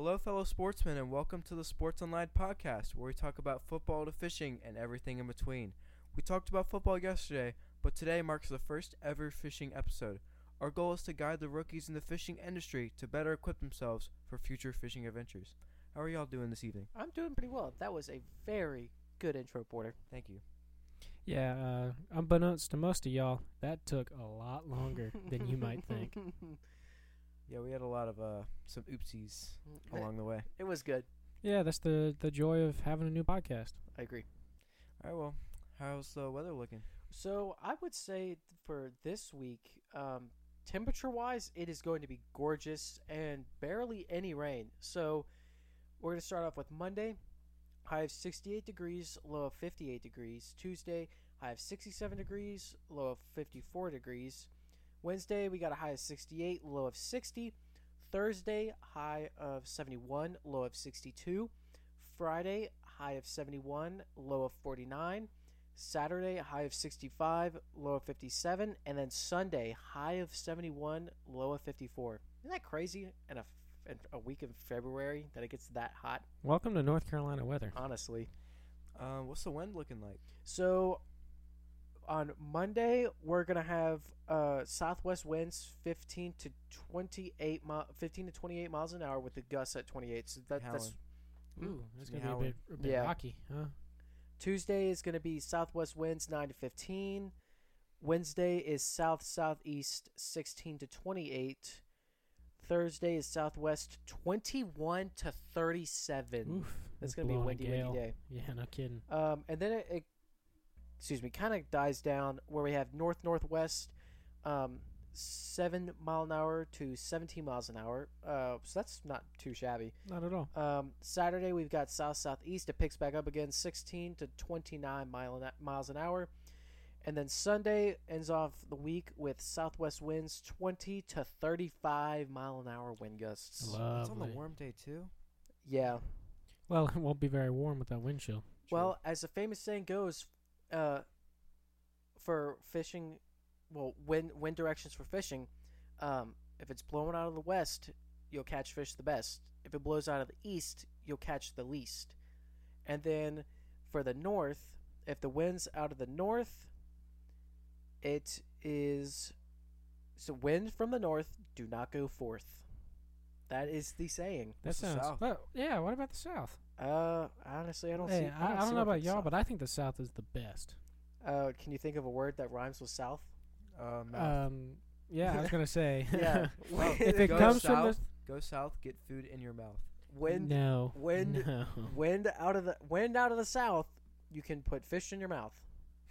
Hello, fellow sportsmen, and welcome to the Sports Online podcast, where we talk about football to fishing and everything in between. We talked about football yesterday, but today marks the first ever fishing episode. Our goal is to guide the rookies in the fishing industry to better equip themselves for future fishing adventures. How are y'all doing this evening? I'm doing pretty well. That was a very good intro, Porter. Thank you. Yeah, uh, unbeknownst to most of y'all, that took a lot longer than you might think. Yeah, we had a lot of uh, some oopsies along the way. it was good. Yeah, that's the the joy of having a new podcast. I agree. All right, well, how's the weather looking? So I would say for this week, um, temperature wise, it is going to be gorgeous and barely any rain. So we're going to start off with Monday, high of 68 degrees, low of 58 degrees. Tuesday, high of 67 degrees, low of 54 degrees. Wednesday, we got a high of 68, low of 60. Thursday, high of 71, low of 62. Friday, high of 71, low of 49. Saturday, high of 65, low of 57, and then Sunday, high of 71, low of 54. Isn't that crazy? In a, in a week in February that it gets that hot, Welcome to North Carolina weather. honestly. Uh, what's the wind looking like? So on Monday, we're gonna have uh, southwest winds 15 to 28 mi- 15 to 28 miles an hour with the gusts at 28. So that, that's Ooh, that's Yeah, gonna be a Howard. bit, a bit Yeah. rocky, huh? Tuesday is going to be southwest winds 9 to 15. Wednesday is south southeast 16 to 28. Thursday is southwest 21 to 37. Oof, It's going to be a windy, gale. windy day. Yeah, no kidding. Um, and then it, it excuse me, kind of dies down where we have north northwest, um, seven mile an hour to 17 miles an hour. Uh, so that's not too shabby. Not at all. Um, Saturday we've got south southeast. It picks back up again, 16 to 29 mile an, miles an hour. And then Sunday ends off the week with southwest winds 20 to 35 mile an hour wind gusts. It's on the warm day too. Yeah. Well, it won't be very warm with that wind chill. Well, as the famous saying goes, uh, for fishing, well, wind wind directions for fishing, um, if it's blowing out of the west, you'll catch fish the best. If it blows out of the east, you'll catch the least. And then for the north, if the wind's out of the north, it is so wind from the north. Do not go forth. That is the saying. That What's the sounds. south? Well, yeah. What about the South? Uh, honestly, I don't Hey, see. I, I don't see know one for about y'all, south. but I think the South is the best. Uh, can you think of a word that rhymes with south? Uh. Um, yeah, I was gonna say. Yeah. Well, if it go comes from south, the go south, get food in your mouth. wind, no, wind- no. wind out of the wind out of the south, you can put fish in your mouth.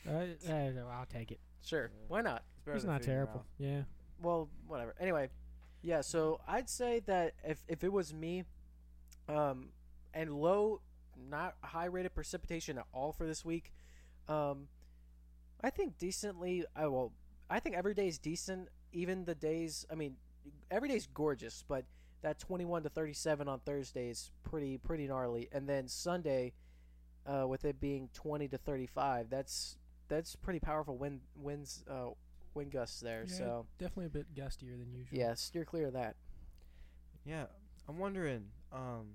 Uh, uh, I'll take it. Sure, Yeah. why not? It's It's not food in your terrible. Yeah. Well, whatever. Anyway, yeah. So I'd say that if if it was me, um, and low, not high rate of precipitation at all for this week, um, I think decently. I will. I think every day is decent. Even the days. I mean, every day's gorgeous, but that twenty one to thirty seven on Thursday is pretty pretty gnarly, and then Sunday, uh, with it being twenty to thirty five, that's that's pretty powerful wind winds uh, wind gusts there. Yeah, So Definitely a bit gustier than usual. yeah, steer clear of that. Yeah, I'm wondering, um,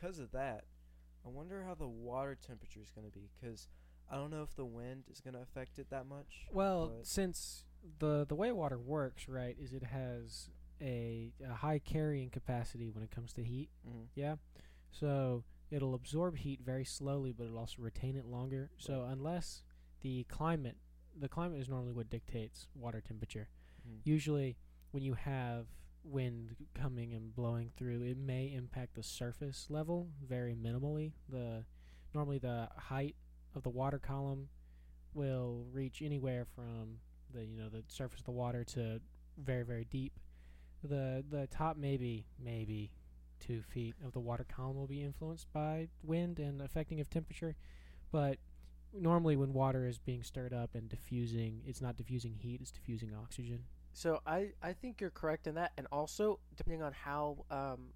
because of that, I wonder how the water temperature is going to be. Because I don't know if the wind is going to affect it that much. Well, since the the way water works, right, is it has a, a high carrying capacity when it comes to heat. Mhm. Yeah. So it'll absorb heat very slowly, but it'll also retain it longer. So unless the climate, the climate is normally what dictates water temperature. Mhm. Usually, when you have wind coming and blowing through, it may impact the surface level very minimally. The normally the height of the water column will reach anywhere from the you know the surface of the water to very very deep. The the top maybe maybe two feet of the water column will be influenced by wind and affecting of temperature, but normally when water is being stirred up and diffusing, it's not diffusing heat; it's diffusing oxygen. So I, I think you're correct in that, and also depending on how um,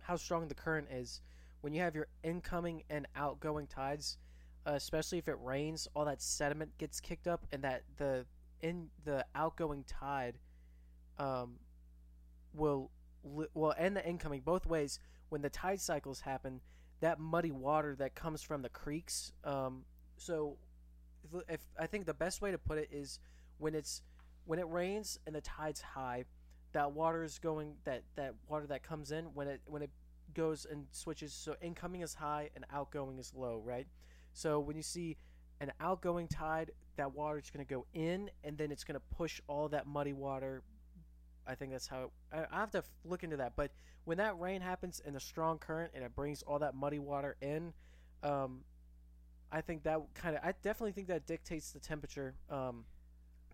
how strong the current is, when you have your incoming and outgoing tides, uh, especially if it rains, all that sediment gets kicked up, and that the in the outgoing tide, um, will well and the incoming both ways when the tide cycles happen, that muddy water that comes from the creeks. Um, so, if I think the best way to put it is when it's when it rains and the tide's high, that water is going that that water that comes in when it when it goes and switches. So incoming is high and outgoing is low, right? So when you see an outgoing tide, that water is going to go in, and then it's going to push all that muddy water. I think that's how. It, I, have to look into that. But when that rain happens in a strong current and it brings all that muddy water in, um, I think that kind of. I definitely think that dictates the temperature um,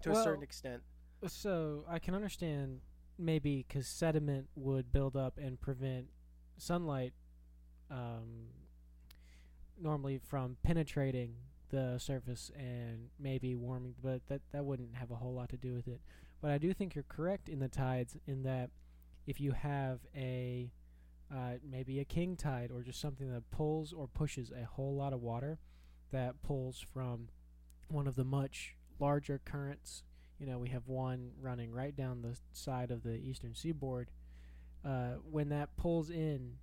to a certain extent. So I can understand maybe because sediment would build up and prevent sunlight um, normally from penetrating the surface and maybe warming, but that that wouldn't have a whole lot to do with it. But I do think you're correct in the tides in that if you have a uh, maybe a king tide or just something that pulls or pushes a whole lot of water that pulls from one of the much larger currents you know, we have one running right down the side of the eastern seaboard. Uh, when that pulls in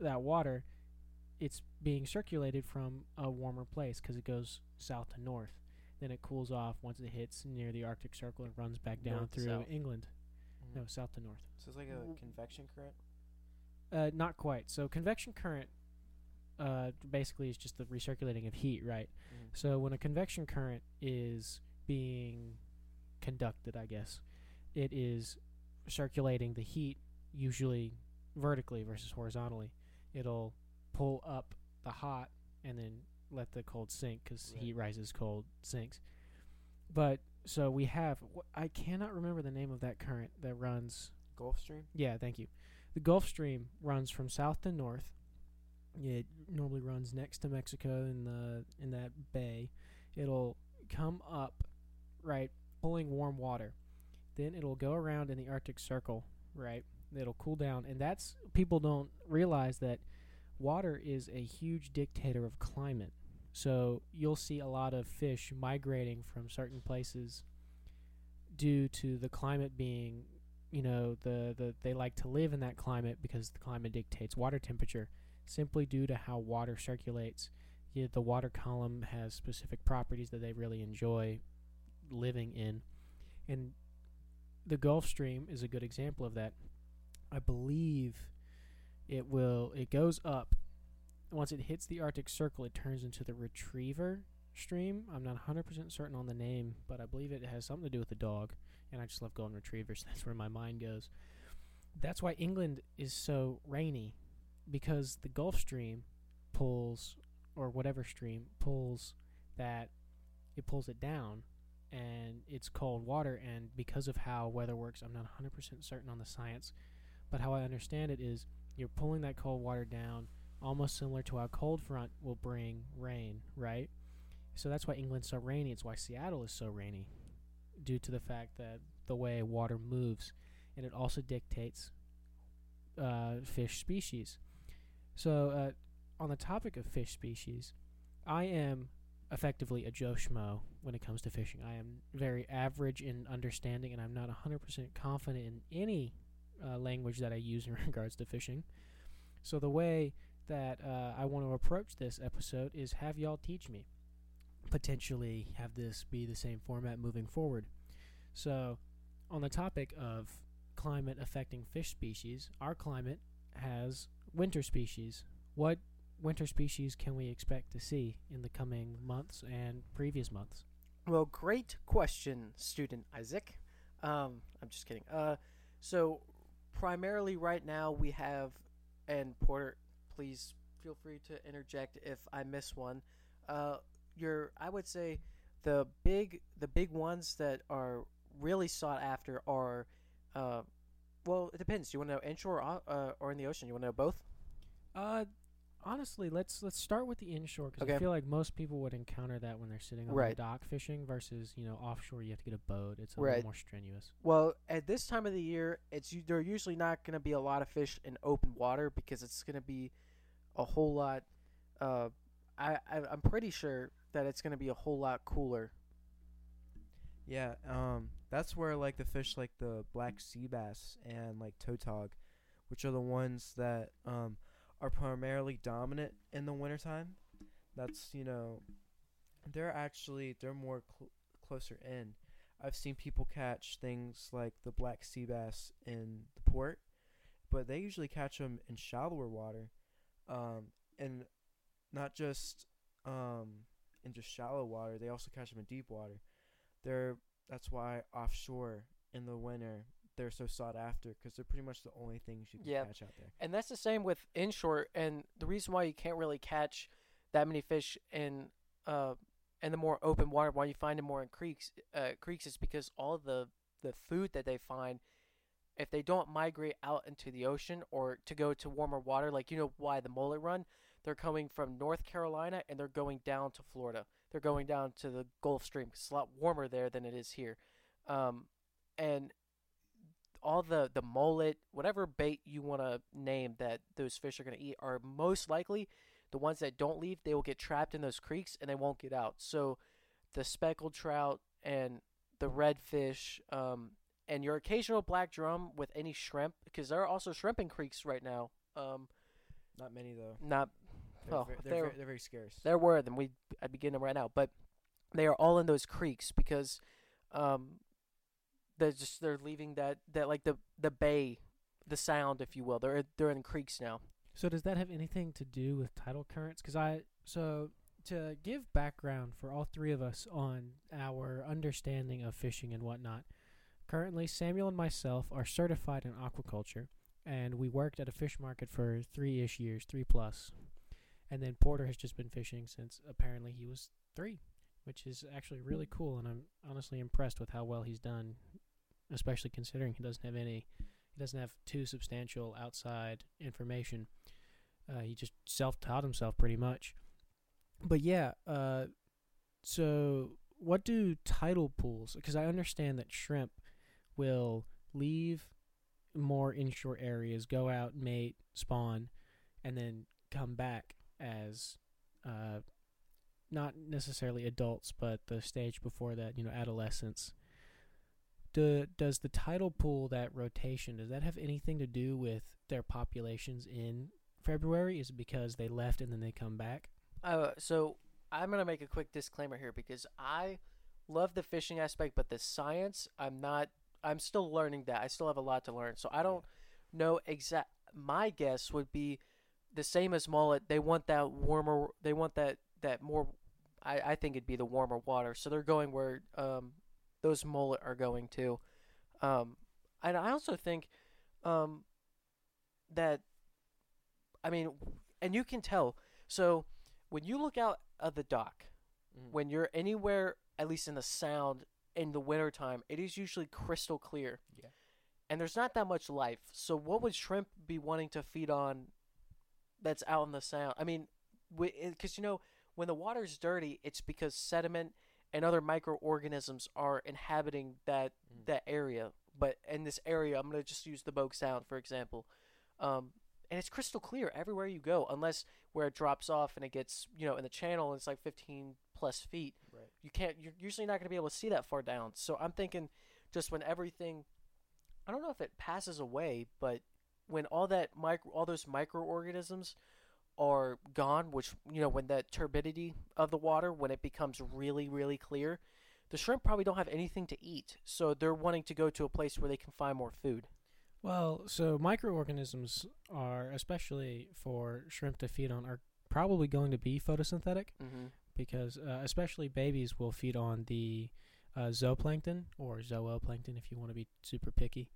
that water, it's being circulated from a warmer place because it goes south to north. Then it cools off once it hits near the Arctic Circle and runs back down North through south. England. Mhm. No, south to north. So it's like a convection current. Uh, not quite. So convection current uh, basically is just the recirculating of heat, right? Mhm. So when a convection current is being conducted, I guess, it is circulating the heat usually vertically versus horizontally. It'll pull up the hot and then let the cold sink because Right. heat rises, cold sinks. But so we have. wh- I cannot remember the name of that current that runs Gulf Stream. yeah, thank you. The Gulf Stream runs from south to north. It normally runs next to Mexico in the in that bay. It'll come up, right, pulling warm water. Then it'll go around in the Arctic Circle, right? It'll cool down, and that's people don't realize that water is a huge dictator of climate. So you'll see a lot of fish migrating from certain places due to the climate being you know the, the they like to live in that climate because the climate dictates water temperature simply due to how water circulates yeah, the water column has specific properties that they really enjoy living in and the gulf stream is a good example of that i believe it will it goes up once it hits the arctic circle it turns into the retriever stream i'm not 100% certain on the name but i believe it has something to do with the dog and I just love golden retrievers. That's where my mind goes. That's why England is so rainy because the Gulf Stream pulls or whatever stream pulls that it pulls it down and it's cold water and because of how weather works I'm not 100% certain on the science but how I understand it is you're pulling that cold water down almost similar to how a cold front will bring rain right so that's why England's so rainy it's why Seattle is so rainy due to the fact that the way water moves, and it also dictates uh, fish species. So, uh, on the topic of fish species, I am effectively a Joe Schmo when it comes to fishing. I am very average in understanding, and I'm not 100% confident in any uh, language that I use in regards to fishing. So, the way that uh, I want to approach this episode is have y'all teach me. Potentially have this be the same format moving forward. So, on the topic of climate affecting fish species, our climate has winter species. What winter species can we expect to see in the coming months and previous months? Well, great question, student Isaac. Um, I'm just kidding. Uh, so primarily right now we have, and Porter, please feel free to interject if I miss one. Uh, your, I would say, the big, the big ones that are really sought after are, uh, well, it depends. You want to know inshore or, uh, or in the ocean? You want to know both? Uh, honestly, let's let's start with the inshore because Okay. I feel like most people would encounter that when they're sitting on Right. the dock fishing versus you know offshore. You have to get a boat. It's a Right. little more strenuous. Well, at this time of the year, it's u- there are usually not going to be a lot of fish in open water because it's going to be a whole lot. Uh, I, I I'm pretty sure that it's going to be a whole lot cooler. Yeah, um, that's where like the fish like the black sea bass and like tautog, which are the ones that um are primarily dominant in the wintertime. That's you know, they're actually they're more cl- closer in. I've seen people catch things like the black sea bass in the port, but they usually catch them in shallower water, um, and not just um, in just shallow water. They also catch them in deep water. They're that's why offshore in the winter they're so sought after because they're pretty much the only things you can Yeah. catch out there. And that's the same with inshore. And the reason why you can't really catch that many fish in uh in the more open water, why you find them more in creeks, uh, creeks is because all the the food that they find, if they don't migrate out into the ocean or to go to warmer water, like you know why the mullet run, they're coming from North Carolina and they're going down to Florida. They're going down to the Gulf Stream. it's a lot warmer there than it is here, um, and all the the mullet, whatever bait you want to name that those fish are going to eat, are most likely the ones that don't leave. They will get trapped in those creeks and they won't get out. So the speckled trout and the redfish, um, and your occasional black drum with any shrimp, because there are also shrimp in creeks right now. Um, Not many though. not They're, ver- they're, they ver- were- they're very scarce. there were them. We I'd be getting them right now, but they are all in those creeks because um, they're just they're leaving that that like the the bay, the sound, if you will. They're they're in creeks now. So does that have anything to do with tidal currents? Because I so to give background for all three of us on our understanding of fishing and whatnot. Currently, Samuel and myself are certified in aquaculture, and we worked at a fish market for three-ish years, three plus. And then Porter has just been fishing since apparently he was three, which is actually really cool, and I'm honestly impressed with how well he's done, especially considering he doesn't have any, he doesn't have too substantial outside information. Uh, he just self-taught himself pretty much. But yeah, uh, so what do tidal pools? Because I understand that shrimp will leave more inshore areas, go out, mate, spawn, and then come back as uh, not necessarily adults, but the stage before that, you know, adolescence. Do, does the tidal pool, that rotation, does that have anything to do with their populations in February? Is it because they left and then they come back? Uh, so I'm gonna make a quick disclaimer here because I love the fishing aspect, but the science I'm not. I'm still learning that. I still have a lot to learn. So I don't know exact. My guess would be the same as mullet. They want that warmer. They want that that more. I I think it'd be the warmer water. So they're going where um those mullet are going to. Um, and I also think um that I mean, and you can tell. So when you look out of the dock, Mhm. when you're anywhere, at least in the sound in the wintertime, it is usually crystal clear. Yeah. And there's not that much life. So what would shrimp be wanting to feed on that's out in the sound? I mean, because you know, when the water's dirty, it's because sediment and other microorganisms are inhabiting that Mm. that area. But in this area, I'm gonna just use the Bogue Sound for example. Um, and it's crystal clear everywhere you go, unless where it drops off and it gets you know in the channel and it's like 15 plus feet. Right. You can't. You're usually not going to be able to see that far down. So I'm thinking, just when everything, I don't know if it passes away, but when all that micro, all those microorganisms are gone, which you know when the turbidity of the water when it becomes really really clear, the shrimp probably don't have anything to eat, so they're wanting to go to a place where they can find more food. Well, so microorganisms are, especially for shrimp to feed on, are probably going to be photosynthetic Mm-hmm. because, uh, especially babies, will feed on the uh, zooplankton or zooplankton if you want to be super picky.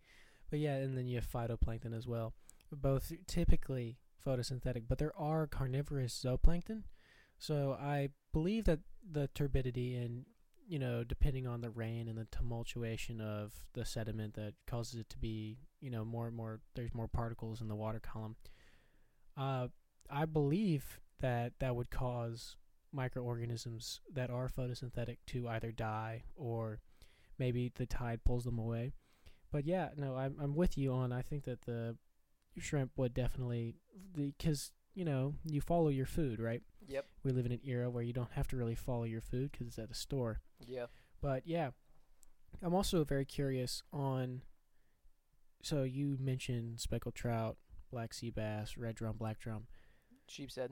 But yeah, and then you have phytoplankton as well. Both typically photosynthetic, but there are carnivorous zooplankton. So I believe that the turbidity and you know, depending on the rain and the tumultuation of the sediment that causes it to be, you know, more and more, there's more particles in the water column. Uh, I believe that that would cause microorganisms that are photosynthetic to either die or maybe the tide pulls them away. But yeah, no, I'm I'm with you on. I think that the shrimp would definitely because you know you follow your food, right? Yep. We live in an era where you don't have to really follow your food because it's at a store. Yeah. But yeah, I'm also very curious on. So you mentioned speckled trout, black sea bass, red drum, black drum, Sheepshead.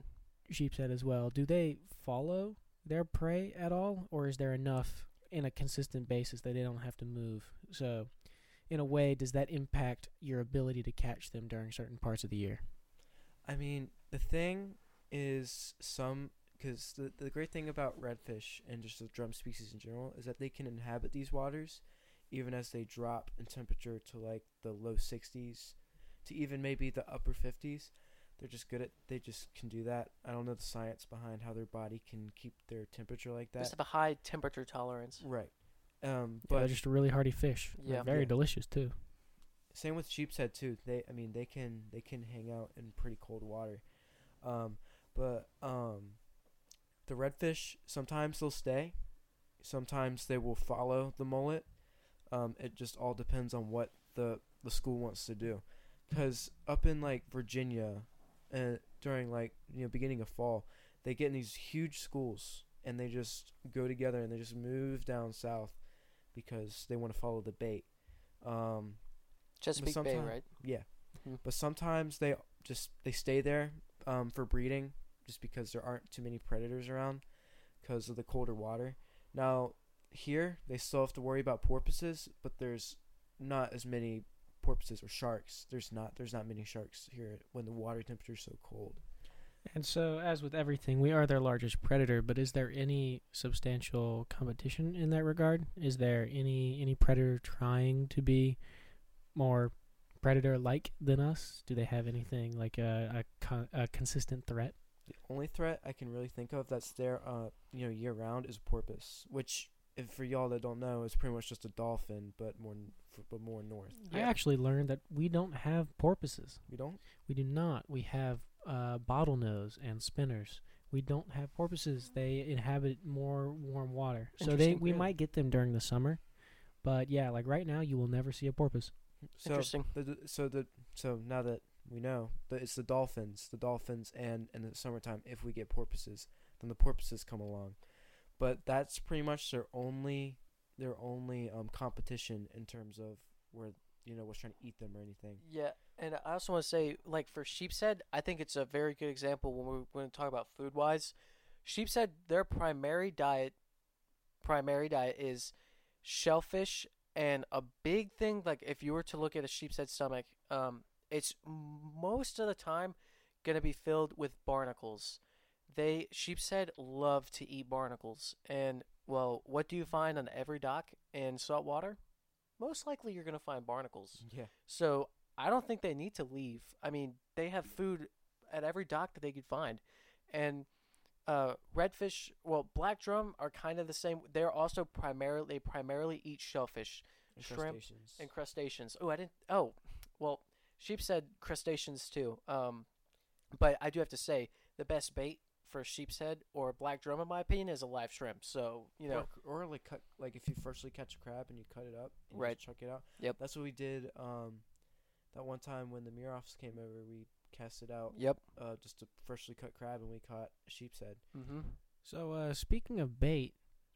sheepshead as well. Do they follow their prey at all, or is there enough in a consistent basis that they don't have to move? So, in a way, does that impact your ability to catch them during certain parts of the year? I mean, the thing is some because the the great thing about redfish and just the drum species in general is that they can inhabit these waters, even as they drop in temperature to like the low 60s, to even maybe the upper 50s. They're just good at they just can do that. I don't know the science behind how their body can keep their temperature like that Just that. have a high temperature tolerance. Right. Um, But but just a really hardy fish. They're Yeah. very Yeah. delicious too. same with sheepshead too. They, I mean, they can they can hang out in pretty cold water, um, but um, the redfish sometimes they'll stay, sometimes they will follow the mullet. Um, it just all depends on what the the school wants to do, because up in like Virginia, uh, during like you know beginning of fall, they get in these huge schools and they just go together and they just move down south because they want to follow the bait. Um, Chesapeake Bay, right? yeah. Mhm. But sometimes they just they stay there um, for breeding just because there aren't too many predators around because of the colder water. Now here they still have to worry about porpoises, but there's not as many porpoises or sharks. There's not there's not many sharks here when the water temperature is so cold. And so, as with everything, we are their largest predator. But is there any substantial competition in that regard? Is there any any predator trying to be more predator-like than us? Do they have anything like a a, con- a consistent threat? The only threat I can really think of that's there, uh, you know, year round is a porpoise, which, if for y'all that don't know, is pretty much just a dolphin, but more, n- f- but more north. I Yeah. actually learned that we don't have porpoises. We don't. We do not. We have uh, bottlenose and spinners. We don't have porpoises. They inhabit more warm water, so they we Really? might get them during the summer. But yeah, like right now, you will never see a porpoise. So Interesting. The, the, so the so now that we know that it's the dolphins, the dolphins, and in the summertime, if we get porpoises, then the porpoises come along. But that's pretty much their only their only um competition in terms of where you know what's trying to eat them or anything. Yeah, and I also want to say, like for sheepshead, I think it's a very good example when we're going to talk about food wise. Sheepshead, their primary diet, primary diet is shellfish, and a big thing, like if you were to look at a sheepshead stomach, um, it's most of the time gonna be filled with barnacles. They sheepshead love to eat barnacles, and well, what do you find on every dock in saltwater? Most likely, you're gonna find barnacles. Yeah. So I don't think they need to leave. I mean, they have food at every dock that they could find, and uh, redfish, well, black drum are kind of the same. They're also primarily they primarily eat shellfish And Shrimp crustaceans. and crustaceans. Oh, I didn't. Oh, well, sheep said crustaceans too. Um, but I do have to say the best bait for sheep's head or a black drum, in my opinion, is a live shrimp. So you know, or, or like cut like if you freshly catch a crab and you cut it up and Right. you chuck it out. Yep. That's what we did. Um, that one time when the Miroffs came over, we cast it out. yep. Uh, just a freshly cut crab, and we caught a sheep's head. Mm-hmm. So uh, speaking of bait,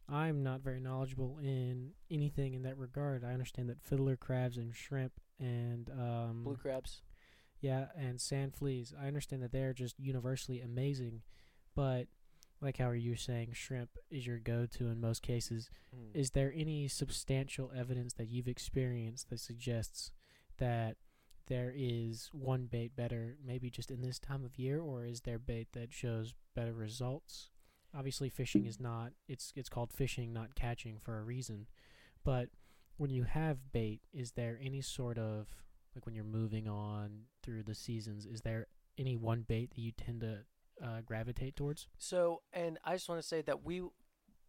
I'm not very knowledgeable in anything in that regard. I understand that fiddler crabs and shrimp and um, Blue crabs. Yeah, and sand fleas. I understand that they're just universally amazing, but like how are you saying shrimp is your go-to in most cases. Mm. Is there any substantial evidence that you've experienced that suggests that there is one bait better maybe just in this time of year or is there bait that shows better results? Obviously fishing is not it's it's called fishing not catching for a reason. But when you have bait, is there any sort of like when you're moving on through the seasons, is there any one bait that you tend to uh, gravitate towards? So, and I just want to say that we,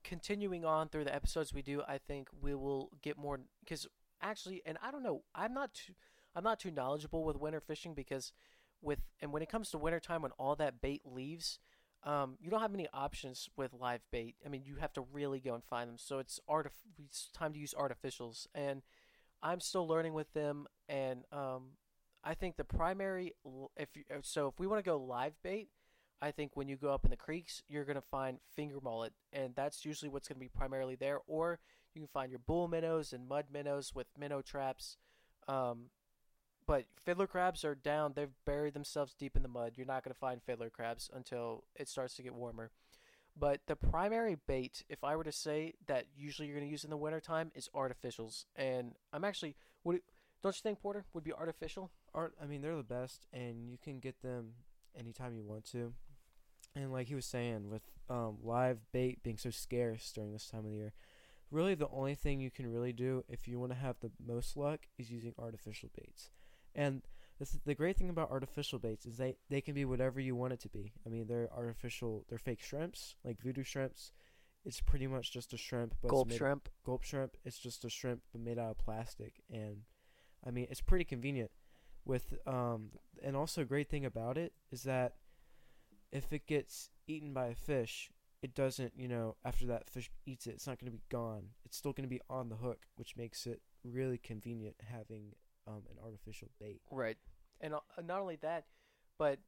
continuing on through the episodes we do, I think we will get more because actually, and I don't know, I'm not too, I'm not too knowledgeable with winter fishing because with and when it comes to wintertime when all that bait leaves, um, you don't have many options with live bait. I mean, you have to really go and find them. So it's artif- it's time to use artificials, and I'm still learning with them. And um, I think the primary, if you, so, if we want to go live bait, I think when you go up in the creeks, you're gonna find finger mullet, and that's usually what's gonna be primarily there. Or you can find your bull minnows and mud minnows with minnow traps. Um, but fiddler crabs are down. They've buried themselves deep in the mud. You're not going to find fiddler crabs until it starts to get warmer. But the primary bait, if I were to say that usually you're going to use in the wintertime, is artificials. And I'm actually, would it, don't you think Porter would be artificial? Art, I mean, they're the best, and you can get them anytime you want to. And like he was saying, with um, live bait being so scarce during this time of the year, really the only thing you can really do if you want to have the most luck is using artificial baits. And the, th- the great thing about artificial baits is they, they can be whatever you want it to be. I mean, they're artificial, they're fake shrimps, like voodoo shrimps. It's pretty much just a shrimp, but Gulp shrimp. gulp shrimp. It's just a shrimp but made out of plastic, and I mean it's pretty convenient. With um, and also a great thing about it is that if it gets eaten by a fish, it doesn't. You know, after that fish eats it, it's not going to be gone. It's still going to be on the hook, which makes it really convenient having um an artificial bait. Right. And uh, not only that, but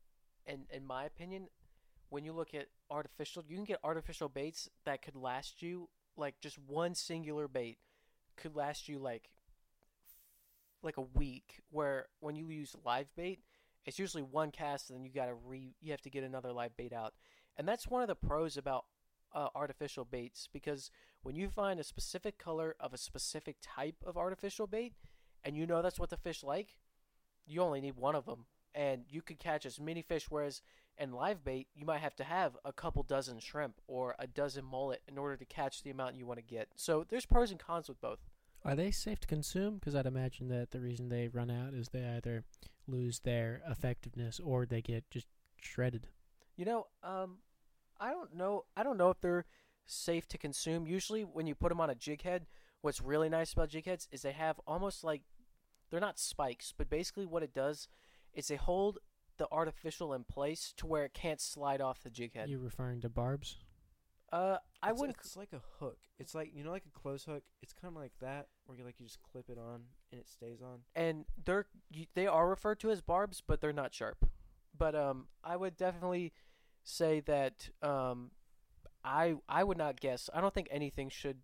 in in my opinion, when you look at artificial, you can get artificial baits that could last you like just one singular bait could last you like like a week where when you use live bait, it's usually one cast and then you got to re you have to get another live bait out. And that's one of the pros about uh, artificial baits because when you find a specific color of a specific type of artificial bait and you know that's what the fish like, you only need one of them and you could catch as many fish whereas in live bait you might have to have a couple dozen shrimp or a dozen mullet in order to catch the amount you want to get so there's pros and cons with both Are they safe to consume? Because I'd imagine that the reason they run out is they either lose their effectiveness or they get just shredded. you know um i don't know i don't know if they're safe to consume usually when you put them on a jig head what's really nice about jig heads is they have almost like they're not spikes but basically what it does is they hold the artificial in place to where it can't slide off the jig head You referring to barbs? Uh i It's- wouldn't It's like a hook. It's like you know, like a clothes hook. It's kind of like that, where you like you just clip it on and it stays on. and they're y- they are referred to as barbs, but they're not sharp. But um, I would definitely say that um, I I would not guess. I don't think anything should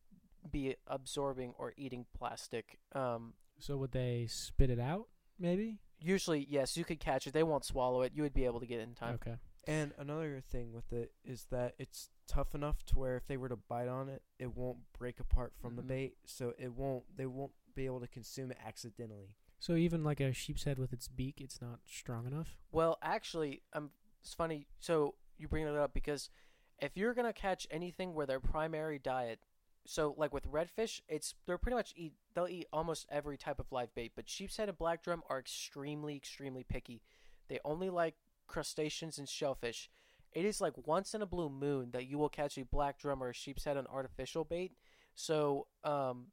be absorbing or eating plastic. Um, So would they spit it out? Maybe. usually, yes, you could catch it. They won't swallow it. You would be able to get it in time. Okay. And another thing with it is that it's tough enough to where if they were to bite on it, it won't break apart from the Mhm. bait, so it won't they won't be able to consume it accidentally. So even like a sheep's head with its beak, it's not strong enough. Well, actually, um, it's funny. So you bring that up because if you're gonna catch anything where their primary diet, so like with redfish, it's they're pretty much eat they'll eat almost every type of live bait, but sheepshead and black drum are extremely extremely picky. They only like crustaceans and shellfish. It is like once in a blue moon that you will catch a black drum or a sheepshead on artificial bait. So um,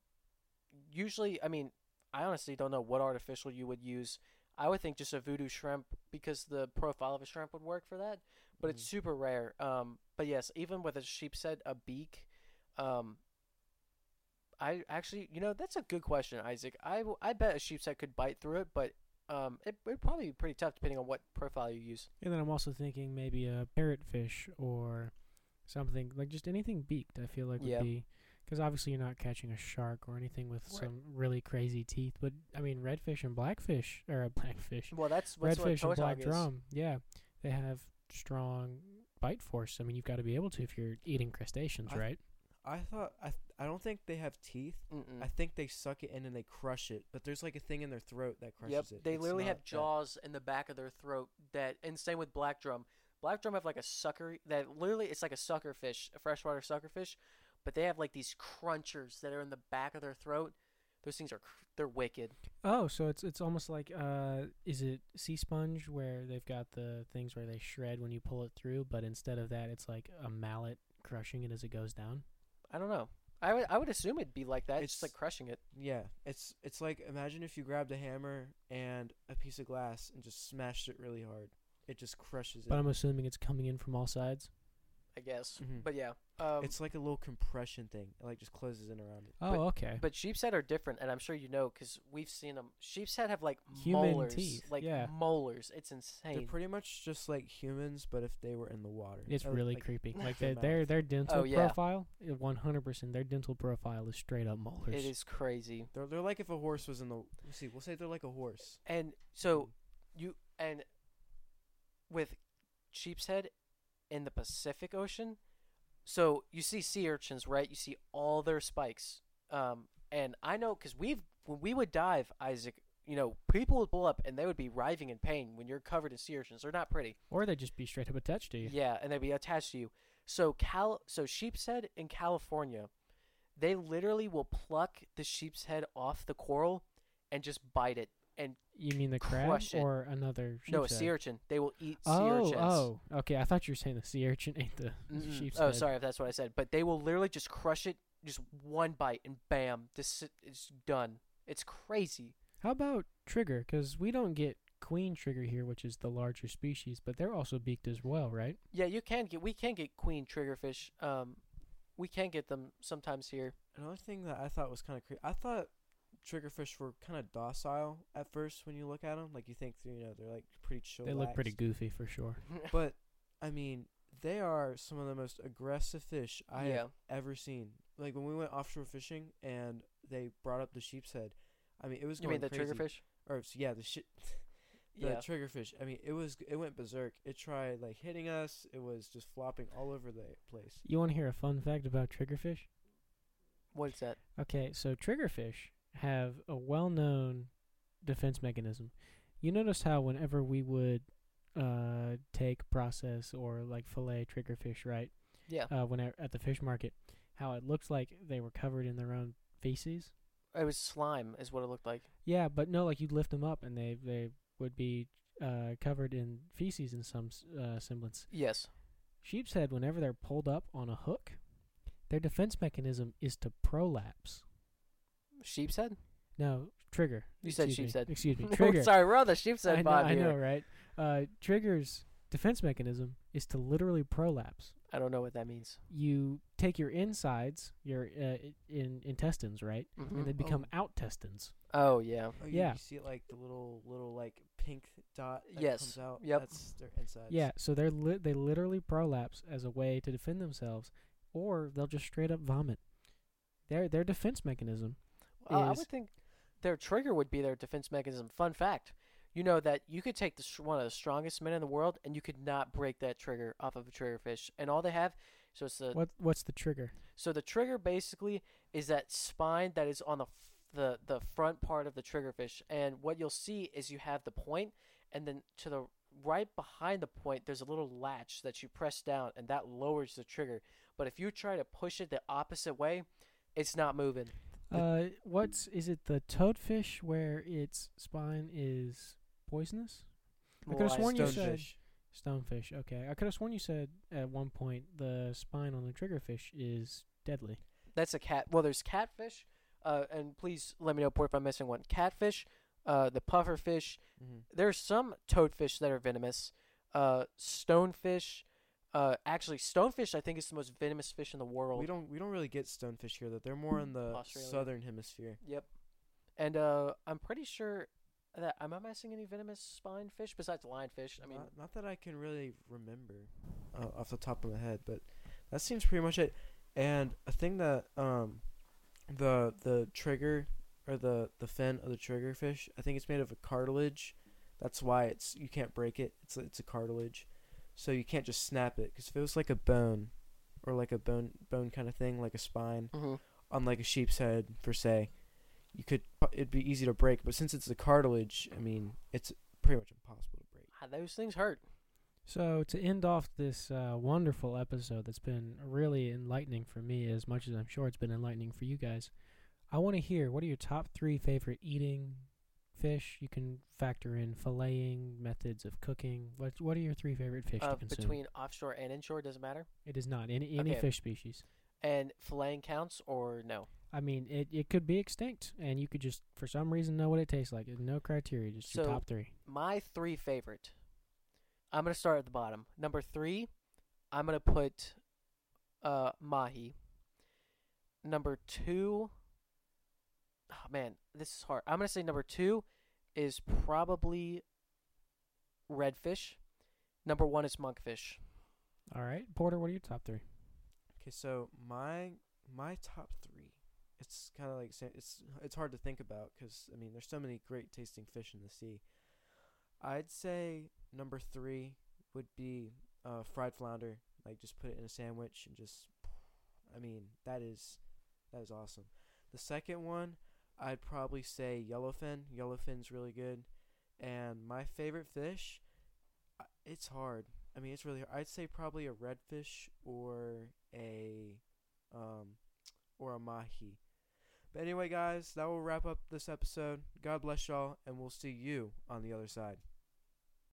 usually, I mean, I honestly don't know what artificial you would use. I would think just a voodoo shrimp because the profile of a shrimp would work for that, but it's Mhm. super rare. Um, but yes, even with a sheepshead, a beak, um, I actually, you know, that's a good question, Isaac. I, I bet a sheepshead could bite through it, but um, it would probably be pretty tough depending on what profile you use. And then I'm also thinking maybe a parrotfish or something like just anything beaked. I feel like Yeah. would be because obviously you're not catching a shark or anything with Right. some really crazy teeth. But I mean, redfish and blackfish or a blackfish, Well, that's, that's redfish and black drum. Yeah, they have strong bite force. I mean, you've got to be able to if you're eating crustaceans, I- right? I thought I th- I don't think they have teeth. Mm-mm. I think they suck it in and they crush it, but there's like a thing in their throat that crushes Yep, it. they It's literally not have that- jaws in the back of their throat that, and same with black drum. Black drum have like a sucker that literally it's like a sucker fish, a freshwater sucker fish, but they have like these crunchers that are in the back of their throat. Those things are cr- they're wicked. Oh, so it's it's almost like uh, is it sea sponge where they've got the things where they shred when you pull it through, but instead of that, it's like a mallet crushing it as it goes down. I don't know. I would I would assume it'd be like that. It's, just like crushing it. Yeah, it's it's like imagine if you grabbed a hammer and a piece of glass and just smashed it really hard. It just crushes it. But I'm assuming it's coming in from all sides. I guess. Mhm. But yeah, um, it's like a little compression thing. It like just closes in around it. Oh, But- okay. But sheep's head are different, and I'm sure you know because we've seen them. Sheep's head have like Human molars, teeth, like yeah. molars. It's insane. They're pretty much just like humans, but if they were in the water. It's Uh, really like, creepy. Like their their their mouth. their dental Oh, yeah. profile, one hundred percent. Their dental profile is straight up molars. It is crazy. They're they're like if a horse was in the. Let's see, we'll say they're like a horse. And so you and with sheep's head in the Pacific Ocean, so you see sea urchins, right? You see all their spikes. Um, and I know because we've when we would dive, Isaac. You know, people would pull up and they would be writhing in pain when you're covered in sea urchins. They're not pretty. Or they'd just be straight up attached to you. Yeah, and they'd be attached to you. So Cal, so sheep's head in California, they literally will pluck the sheep's head off the coral and just bite it. And You mean the crab Crush it. or another? no, a sheep's sea head? urchin. They will eat sea Oh, urchins. oh, okay. I thought you were saying the sea urchin ate the Mm-mm. sheep's oh, head. sorry if that's what I said. But they will literally just crush it, just one bite, and bam, this it's done. It's crazy. How about trigger? Because we don't get queen trigger here, which is the larger species, but they're also beaked as well, right? Yeah, you can get. We can get queen triggerfish. Um, we can get them sometimes here. Another thing that I thought was kind of crazy. I thought triggerfish were kind of docile at first when you look at them. Like you think, you know, they're like pretty chill. They look pretty goofy for sure. But I mean, they are some of the most aggressive fish I Yeah. have ever seen. Like when we went offshore fishing and they brought up the sheep's head. I mean, it was you going mean the crazy. triggerfish? Or yeah, the shit. The Yeah. triggerfish. I mean, it was it went berserk. It tried like hitting us. It was just flopping all over the place. You want to hear a fun fact about triggerfish? What is that? Okay, so triggerfish have a well-known defense mechanism. You notice how whenever we would uh, take, process, or like fillet triggerfish, right? Yeah, Uh, when at the fish market, how it looks like they were covered in their own feces. it was slime, is what it looked like. Yeah, but no, like you'd lift them up and they they would be uh, covered in feces in some uh, semblance. Yes. Sheep's head, whenever they're pulled up on a hook, their defense mechanism is to prolapse. Sheep's head. No, trigger. You said Excuse me. sheep's head. Excuse me, trigger. Sorry, we're on the sheep's head I know, vibe I here. know, right? Uh, trigger's defense mechanism is to literally prolapse. I don't know what that means. You take your insides, your uh, i- in intestines, right, Mhm. and they become Oh. outtestines. Oh yeah. Oh, you, Yeah. You see it like the little little like pink dot that Yes. comes out. Yep. That's their insides. Yeah, so they're li- they literally prolapse as a way to defend themselves, or they'll just straight up vomit. Their their defense mechanism. Uh, I would think their trigger would be their defense mechanism. Fun fact: you know that you could take the one of the strongest men in the world, and you could not break that trigger off of a triggerfish. And all they have, so it's the What what's the trigger? so the trigger basically is that spine that is on the the the front part of the triggerfish. And what you'll see is you have the point, and then to the right behind the point, there's a little latch that you press down, and that lowers the trigger. But if you try to push it the opposite way, it's not moving. Uh, what's is it the toadfish where its spine is poisonous? I could've sworn you said- Stonefish. Stonefish. Okay, I could have sworn you said at one point the spine on the triggerfish is deadly. That's a cat. Well, there's catfish, uh, and please let me know Port, if I'm missing one. Catfish, uh, the pufferfish. Mhm. There's some toadfish that are venomous. Uh, stonefish. Uh, actually, stonefish I think is the most venomous fish in the world. We don't we don't really get stonefish here though. They're more in the Australia. southern hemisphere. Yep. And uh, I'm pretty sure that am I missing any venomous spine fish besides lionfish? I mean, not, not that I can really remember uh, off the top of my head, but that seems pretty much it. And a thing that um, the the trigger or the the fin of the triggerfish, I think it's made of a cartilage. That's why it's you can't break it. It's it's a cartilage, so you can't just snap it. Because if it was like a bone, or like a bone bone kind of thing, like a spine mhm. on like a sheep's head per se, you could it'd be easy to break. But since it's the cartilage, I mean, it's pretty much impossible to break. Ah, those things hurt. So to end off this uh, wonderful episode that's been really enlightening for me, as much as I'm sure it's been enlightening for you guys, I want to hear what are your top three favorite eating fish? You can factor in filleting, methods of cooking. What What are your three favorite fish Uh, to consume? between offshore and inshore doesn't matter. it is not any any Okay. fish species. And filleting counts or no? I mean, it it could be extinct, and you could just for some reason know what it tastes like. There's no criteria, just your So- top three. my three favorite. I'm gonna start at the bottom. Number three, I'm gonna put uh, mahi. Number two, oh man, this is hard. I'm gonna say number two is probably redfish. Number one is monkfish. All right, Porter, what are your top three? Okay, so my my top three, it's kind of like it's it's hard to think about because I mean there's so many great tasting fish in the sea. I'd say number three would be uh, fried flounder. Like just put it in a sandwich and just, I mean that is that is awesome. The second one, I'd probably say yellowfin. Yellowfin's really good, and my favorite fish, uh, it's hard. I mean, it's really. hard. I'd say probably a redfish or a, um, or a mahi. But anyway, guys, that will wrap up this episode. God bless y'all, and we'll see you on the other side.